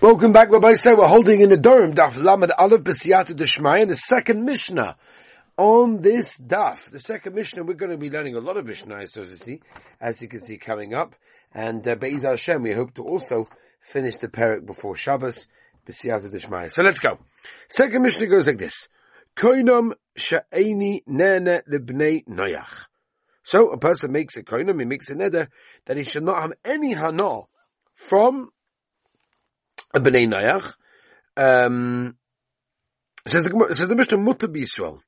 Welcome back, Rabbi say we're holding in the Durham Daf Lamed Aleph B'Siyatu Deshmai and the second Mishnah on this Daf. The second Mishnah, we're going to be learning a lot of Mishnah, so to as you can see coming up. And uh, Be'ez Hashem, we hope to also finish the parak before Shabbos B'Siyatu Deshmai. So let's go. Second Mishnah goes like this. Koinam Sha'eni Nene Lebnei Noyach. So a person makes a koinam, he makes a neder that he should not have any hana from a bnei Noach. Um, says the, says the Mishnah Mutter B'Yisrael.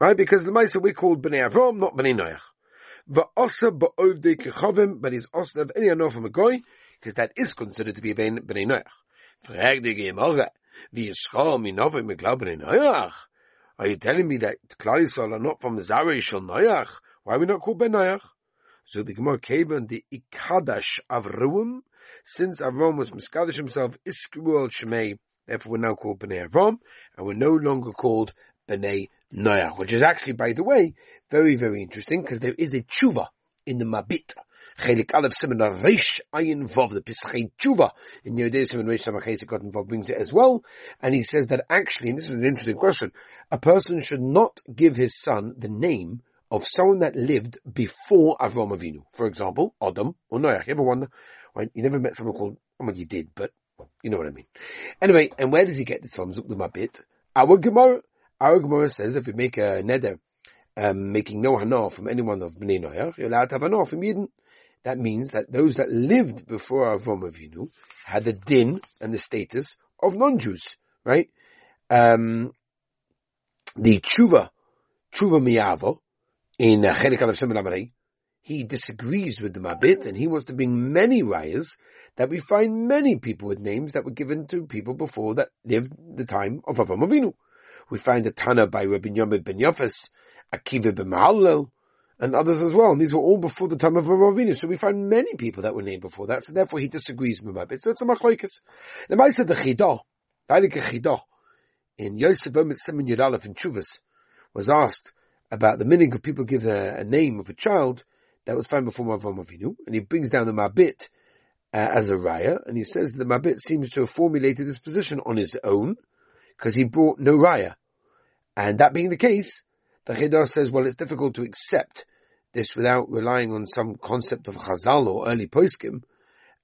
Right? Because the Maisa we called bnei Avram, not bnei Noach. Va'osa ba'ovdei kechavim, but he's also have any hana from a goy, because that is considered to be a bnei Noach. Frag the Gemara, v'yischal minovim meglau bnei Noach. Are you telling me that Klal Yisrael are not from the Zarei Shel Noach? Why are we not called Ben Noach? So the Gemara came on the Ikadash Avruim, since Avram was Miskadish himself, Iskruel Shemei, therefore we're now called Bnei Avram, and we're no longer called Bnei Noach, which is actually, by the way, very, very interesting, because there is a tshuva in the Mabit. Chelik Aleph Simon Reish Ayin Vov, the Pischei Tshuva in Yodei Simon Reish Samachesik got involved brings it as well. And he says that actually, and this is an interesting question, a person should not give his son the name of someone that lived before Avram Avinu. For example, Adam or Noach. You ever wonder? Well, you never met someone called, I mean, you did, but you know what I mean. Anyway, and where does he get this from? Zuklim bit. Our Gemara, our Gemara says if you make a neder, um, making no hana from anyone of Bnei Noach, you're allowed to have hana from Yidden. That means that those that lived before Avram Avinu had the din and the status of non-Jews, right? Um, the tshuva, tshuva miyavo, in Chelik Aleph Shemel he disagrees with the Mabit and he wants to bring many rayas that we find many people with names that were given to people before that lived the time of Avram Avinu. We find the Tana by Rabbi Yomid ben Yofes, Akiva ben Mahallel, and others as well. And these were all before the time of Avram Avinu. So we find many people that were named before that. So therefore he disagrees with Mabit. So it's a machlokes. The Ma'aseh the Chidah, Dailik Chidah, in Yosef Ometz Simon Yudalef in Chuvas, was asked about the meaning of people give a, a, name of a child that was found before Avram Avinu, and he brings down the Mabit uh, as a raya, and he says the Mabit seems to have formulated this position on his own, because he brought no raya. And that being the case, the Chidar says, well, it's difficult to accept this without relying on some concept of Chazal or early poskim.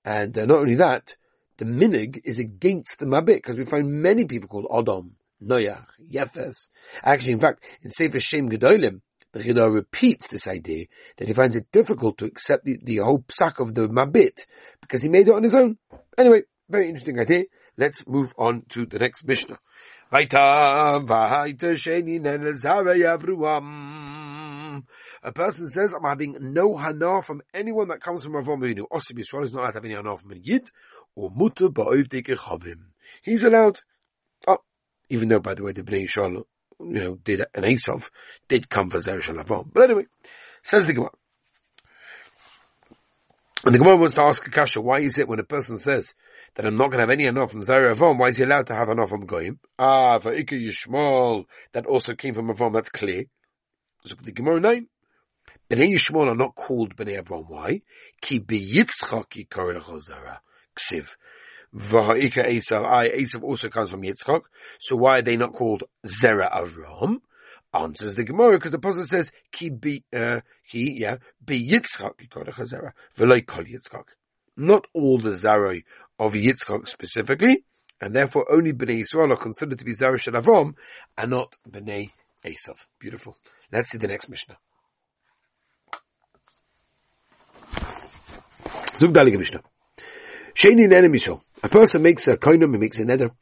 And uh, not only that, the minig is against the Mabit, because we find many people called Adam, Noach, Yefes. Actually, in fact, in Sefer Shem Gedolim, the Chidar repeats this idea that he finds it difficult to accept the, the whole psak of the Mabit because he made it on his own. Anyway, very interesting idea. Let's move on to the next Mishnah. A person says, I'm having no hana from anyone that comes from Avram Avinu. Osib Yisrael is not allowed to have any hana from a Yid or mutter chavim. He's allowed. Oh, even though, by the way, the Bnei Yisrael you know, did an Esav, did come for Zer Shalavon. But anyway, says the Gemara. And the Gemara wants to ask Akasha, why is it when a person says that I'm not going to have any enough from Zer Avon, why is he allowed to have enough from Goyim? Ah, for Ika Yishmael, that also came from Avon, that's clear. So the Gemara name. Bnei Yishmael are not called Bnei Avon. Why? Ki beyitzchak yikor lechozara. Ksiv. V'ha'ika Esav, I, Esav also comes from Yitzchak. So why are they not called Zera Avram? Answers the Gemara, because the Apostle says, Ki be, uh, he, yeah, be Yitzchak, Zera, kol Yitzchak. Not all the Zaroi of Yitzchak specifically, and therefore only Bnei Yisrael are considered to be Zara Shel Avram, and not Bnei Esav. Beautiful. Let's see the next Mishnah. Zug Mishnah. Sheni Nene Mishal. A person makes a koinum, he makes a nether,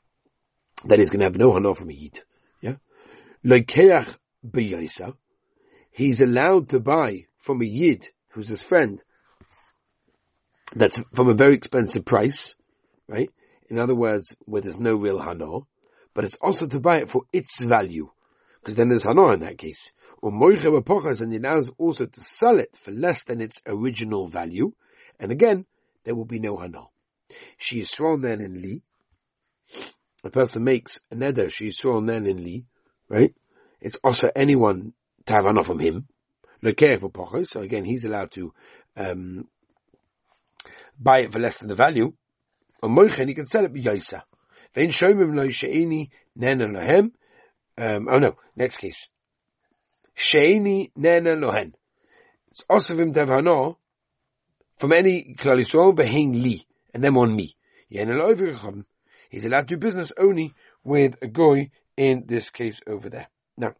that he's going to have no hana from a yid. Yeah? Lekeach b'yaisa, he's allowed to buy from a yid, who's his friend, that's from a very expensive price, right? In other words, where there's no real hana, but it's also to buy it for its value, because then there's hana in that case. Or moiche b'pochas, and he allows also to sell it for less than its original value, and again, there will be no hana she is then in Li. A person makes a neder, she is then in Li, right? It's also anyone to have enough from him. So again, he's allowed to um, buy it for less than the value. a moichen, he can sell it b'yoisa. Vein shomim lo she'eni nena lohem. Um, oh no, next case. She'eni nena lohen. It's also vim dev from any klal Yisrael behin li, and them on me. He's allowed to do business only with a goy in this case over there. Now,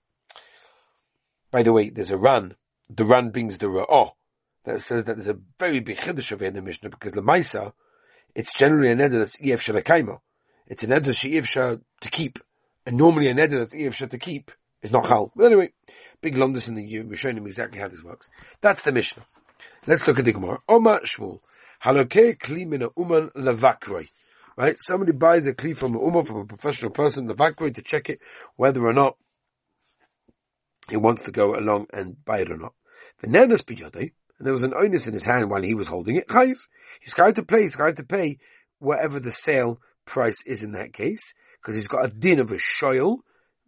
by the way, there's a Ran. The Ran brings the ra'ah. That says that there's a very big chiddush over in the Mishnah because the Maisa, it's generally a neder that's EF Shalakaima. It's a neder she'ef to keep. And normally a neder that's EF to keep is not chal. But anyway, big londus in the year, we're showing him exactly how this works. That's the Mishnah. Let's look at the Gemara. Oma Shmuel. Halokeh kli min uman levakroi. Right? Somebody buys a kli from a uman, from a professional person, levakroi, to check it, whether or not he wants to go along and buy it or not. The nenas biyodei, and there was an onus in his hand while he was holding it, chayiv. He's going to pay, he's got to pay whatever the sale price is in that case, because he's got a din of a shoyl,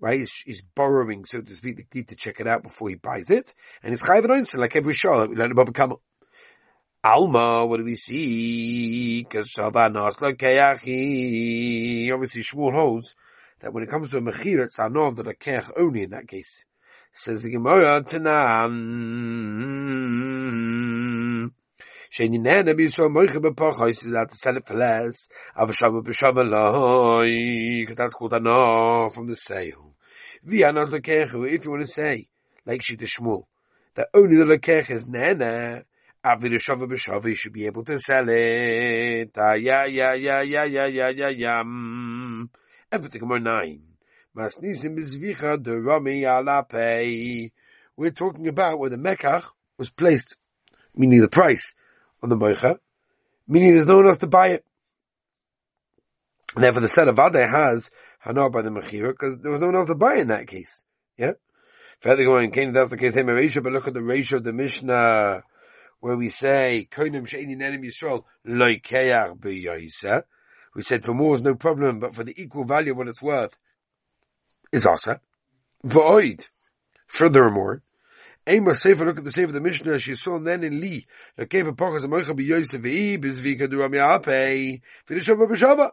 right? He's, he's, borrowing, so to speak, the key to check it out before he buys it, and it's chayiv and like every shoyl, we learned about Kamal. Alma, what do we see? because Kesava nasla keachi. Obviously, Shmuel holds that when it comes to a mechira, it's anov that a keach only in that case. Says the Gemara, Tanan. Sheni nene bi so moiche be poch, heus is that a sellet for less, av a shabba be shabba loi, that's called anov from the sale. Vi the lekechu, if you want to say, like she the Shmuel, that only the lekech is nene, Avidu Shava B'Shava, should be able to sell it. Ah, yeah, yeah, yeah, yeah, yeah, yeah, yeah, yeah. Everything more nine. Masnisim Bizvicha de Rami Alape. We're talking about where the Mekach was placed, meaning the price on the Moicha, meaning there's no one else to buy it. And therefore the set of Ade has Hanar by the Mechira, because there was no one else to buy in that case. Yeah? Further going, Cain, that's the case, but look at the ratio of the Mishnah where we say, Koinim She'ini Nenim Yisrael, Loikeach B'Yoisa. We said for more is no problem, but for the equal value of what it's worth is Asa. V'oid. Furthermore, Eimer Sefer, look at the Sefer of the Mishnah, she saw then in Li, Loikeach B'Pochas Amoicha B'Yoisa V'i, B'Zvika Duram Ya'apei, V'Dishava B'Shava.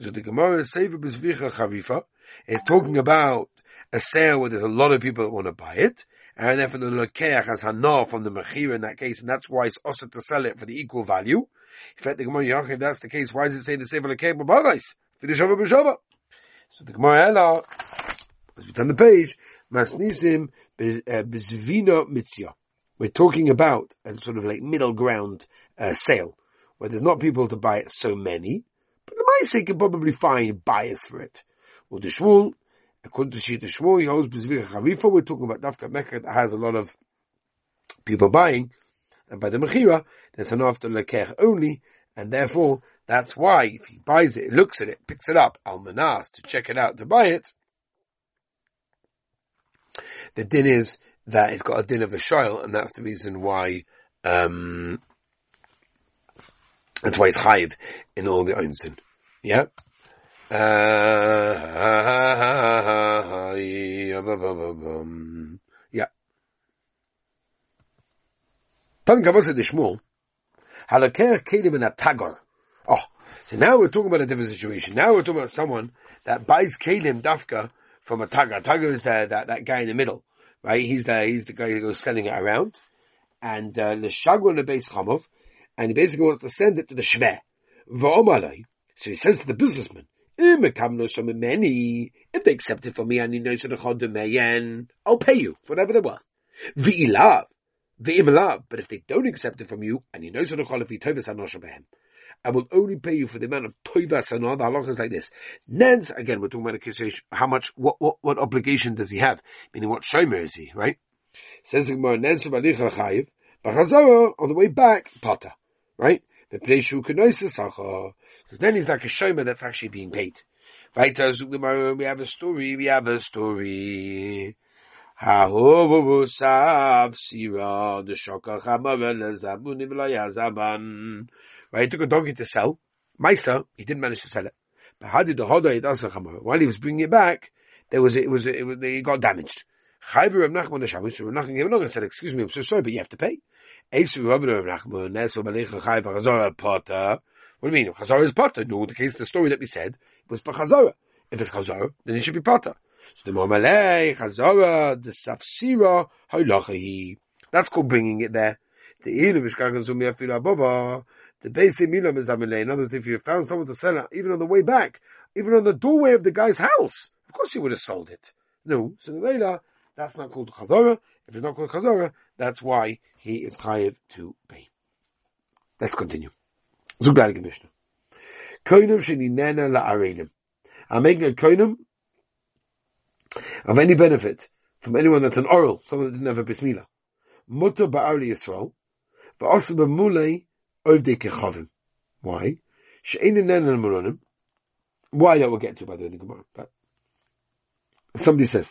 So the Gemara Sefer B'Zvicha Chavifa is talking about a sale where there's a lot of people that want to buy it, and therefore the lekeach has hana from the mechir in that case, and that's why it's also to sell it for the equal value. If that's the case, why does it say the sefer lekeach b'bagais? V'dishava b'shava. So the Gemara Ela, as we turn the page, masnisim b'zvino mitzia. We're talking about a sort of like middle ground uh, sale, where there's not people to buy it so many, but the Maisa can probably find buyers for it. Well, the Shmuel, according to Shita Shmuel, he holds Bezvira Chavifa. We're talking about Dafka Mecca that has a lot of people buying. And by the Mechira, there's an after Lekech only. And therefore, that's why if he buys it, looks at it, picks it up, Almanas, to check it out, to buy it, the din is that it's got a din of a shayl, and that's the reason why, um, that's why it's chayiv in all the onsen. Yeah? Uh, yeah. Tan Kavasa de Shmuel, Halaker Kelim in a Tagar. Oh, so now we're talking about a different situation. Now we're talking about someone that buys Kelim Dafka from a Tagar. Tagar is uh, that, that guy in the middle, right? He's the, he's the guy who goes selling it around. And, uh, the Shagwa the base Chamov, and he basically wants to send it to the Shveh. So he says to the businessman, if they accept it from me and I'll pay you whatever they're worth. V'ilav. V'ilav. But if they don't accept it from you and you know I will only pay you for the amount of toivas and all the halachas like this. Nens, again, we're talking about a case how much, what, what, what obligation does he have? Meaning what shomer is he, right? Says the Gemara, Nens v'alicha chayiv, on the way back, pata, right? The place you can because then he's like a shomer that's actually being paid. Right? We have a story, we have a story. Right, he took a donkey to sell. Meister, he didn't manage to sell it. But how did the hoda While he was bringing it back, there was, it was, it was, it got damaged. Chayv Rav Nachman the Shavuot, Rav Nachman gave an said, excuse me, I'm so sorry, but you have to pay. Rav Nachman, Potter, What do you mean? If is Potter, no, the case, the story that we said was for Chazara. If it's Chazara, then it should be Potter. So the Momalei, Chazara, the Safsira, Halachahi. That's called bringing it there. The Ilu Mishkagan Zumi Afila Baba, the basic Milam is. In other words, if you found someone to sell it, even on the way back, even on the doorway of the guy's house, of course he would have sold it. No, so the Leila, that's not called Chazara. If it's not called Chazara, that's why he is chayiv to pay. Let's continue. Zug Mishnah. Koinum sheninena la'arelim. I'm making a koinum of any benefit from anyone that's an oral, someone that didn't have a bris milah. Mutter ba'arli Yisrael, also b'mulei ovdei kechavim. Why? She'enin nenen muronim. Why that we'll get to by the way in the Gemara. But somebody says,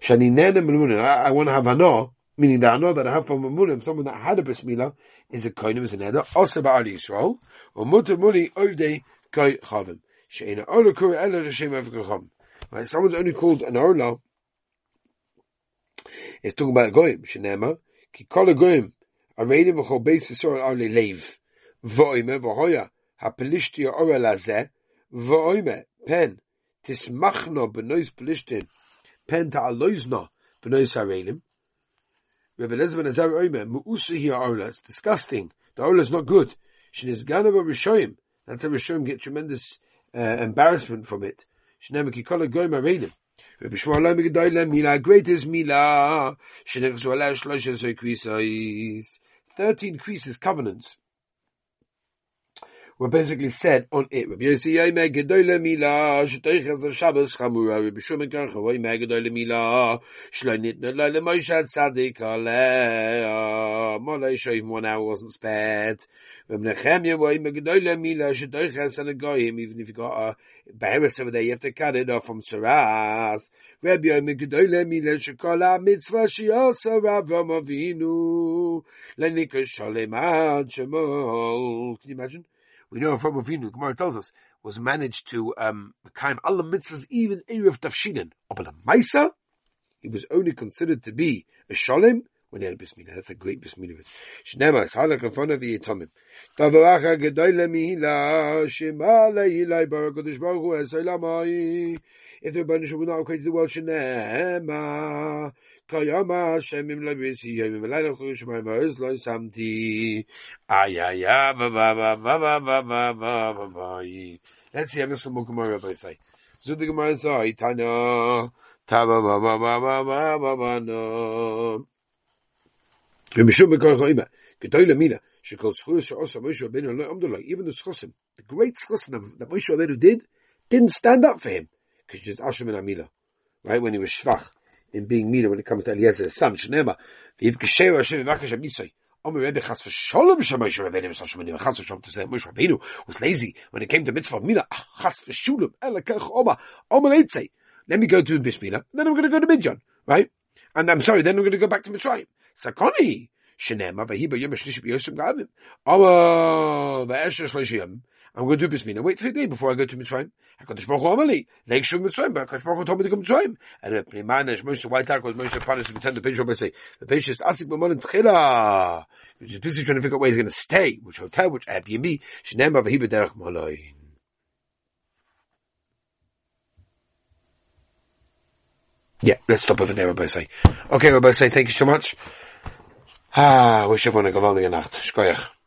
Shani nenen I, I want to have hana, meaning that I know that I have from a mulim, someone that had a bris milah, is a koinim, is an eder, also ba'arli Yisrael, or mutter muli ovdei kechavim. She'ena ola kura ela l'shem avkechavim. Right? Someone's only called an Orla. It's talking about Goyim. Shenema. Ki kol Goyim. Areidim v'chol beis Yisrael arle leiv. V'oime v'hoya. Ha-pelishtia ora lazeh. V'oime. Pen. Tismachno b'nois pelishtin. Pen ta'aloizno b'nois hareidim. Rabbi Elizabeth Azar Oimer, here ola. it's disgusting. The Ola is not good. Shinizgan of Rishoyim. That's how Rishoyim get tremendous uh, embarrassment from it. She Shinemikikola Goyim Aredim. Rebbe Shmuel Omer Gedoyle Mila, greatest Mila. She never Shinechzu Ala Shloshes Oikrisais. Thirteen creases covenants were basically said on it. Rabbi Yossi Gedoyle Mila, Shetoiches Shabbos Chamura, Rabbi Karcha Gedoyle Mila, Tzadik Aleh, Molei one hour wasn't spared. Rabbi Gedoyle Mila, Shetoiches Anagoyim, even if you got a Beheres over there, you have to cut it off from Saras. Rabbi Gedoyle Mila, Shekola Mitzvah Avinu, Ad Shemol. Can you imagine? We know from Avinu, Gemara tells us, was managed to um kind all the mitzvahs, even Erev Tafshinin. But a Maisa, he was only considered to be a Sholem when he had a bris milah. That's a great bris milah. Shnema, Chalak in front of Yitomim. Tavaracha Gedoyle Mihila, Shema Leilai Baruch Kodesh Baruch Hu Esolamai. If the Rebbeinu would not create the world, Shnema, Kayama Shemim Labisi Yomim Velayla Kushmai Maoz Lo Samti Ayaya Baba Let's see Rabbi say. The Gemara No Mishum Choyma Lamina Shekol Moshe Even the Schosim, the great Schosim that Moshe Rabbeinu did, didn't stand up for him. Because he was Asher and Amila. Right? When he was Shvach in being Mina when it comes to Eliezer's son, Shnema, V'yiv Geshev Hashem V'akash Amisai, Omer Rebbe Chas V'Sholom Shemay Rabbeinu V'Sashem Rabbeinu Chas V'Sholom to Moshe Rabbeinu was lazy when it came to mitzvah Mina, ah, Chas V'Shulam, Elakech Oma, Omer Eitzei, let me go to bris milah, then I'm going to go to Midjan, right? And I'm sorry, then I'm going to go back to Mitzrayim. Sakoni, Shenema, Vahiba Yom Shlish B'Yosem Gavim, Omer V'Esher Shlishim, I'm going to do bris milah. Wait three days before I go to Mitzrayim. HaKadosh Baruch Hu Amali. Leik Shum Mitzrayim. But HaKadosh Baruch Hu told me to go to Mitzrayim. And the Pneimanesh Moshe White Talk was Moshe Panis to pretend the page by say, the page is Asik B'Mon Tchila. Which is busy trying to figure out where he's going to stay. Which hotel, which Airbnb. Shneim Avahi B'derech Moloin. Yeah, let's stop over there, Rabbi Say. Okay, Rabbi Say, thank you so much. Ah, wish everyone a gewaldige Nacht. Shkoyach.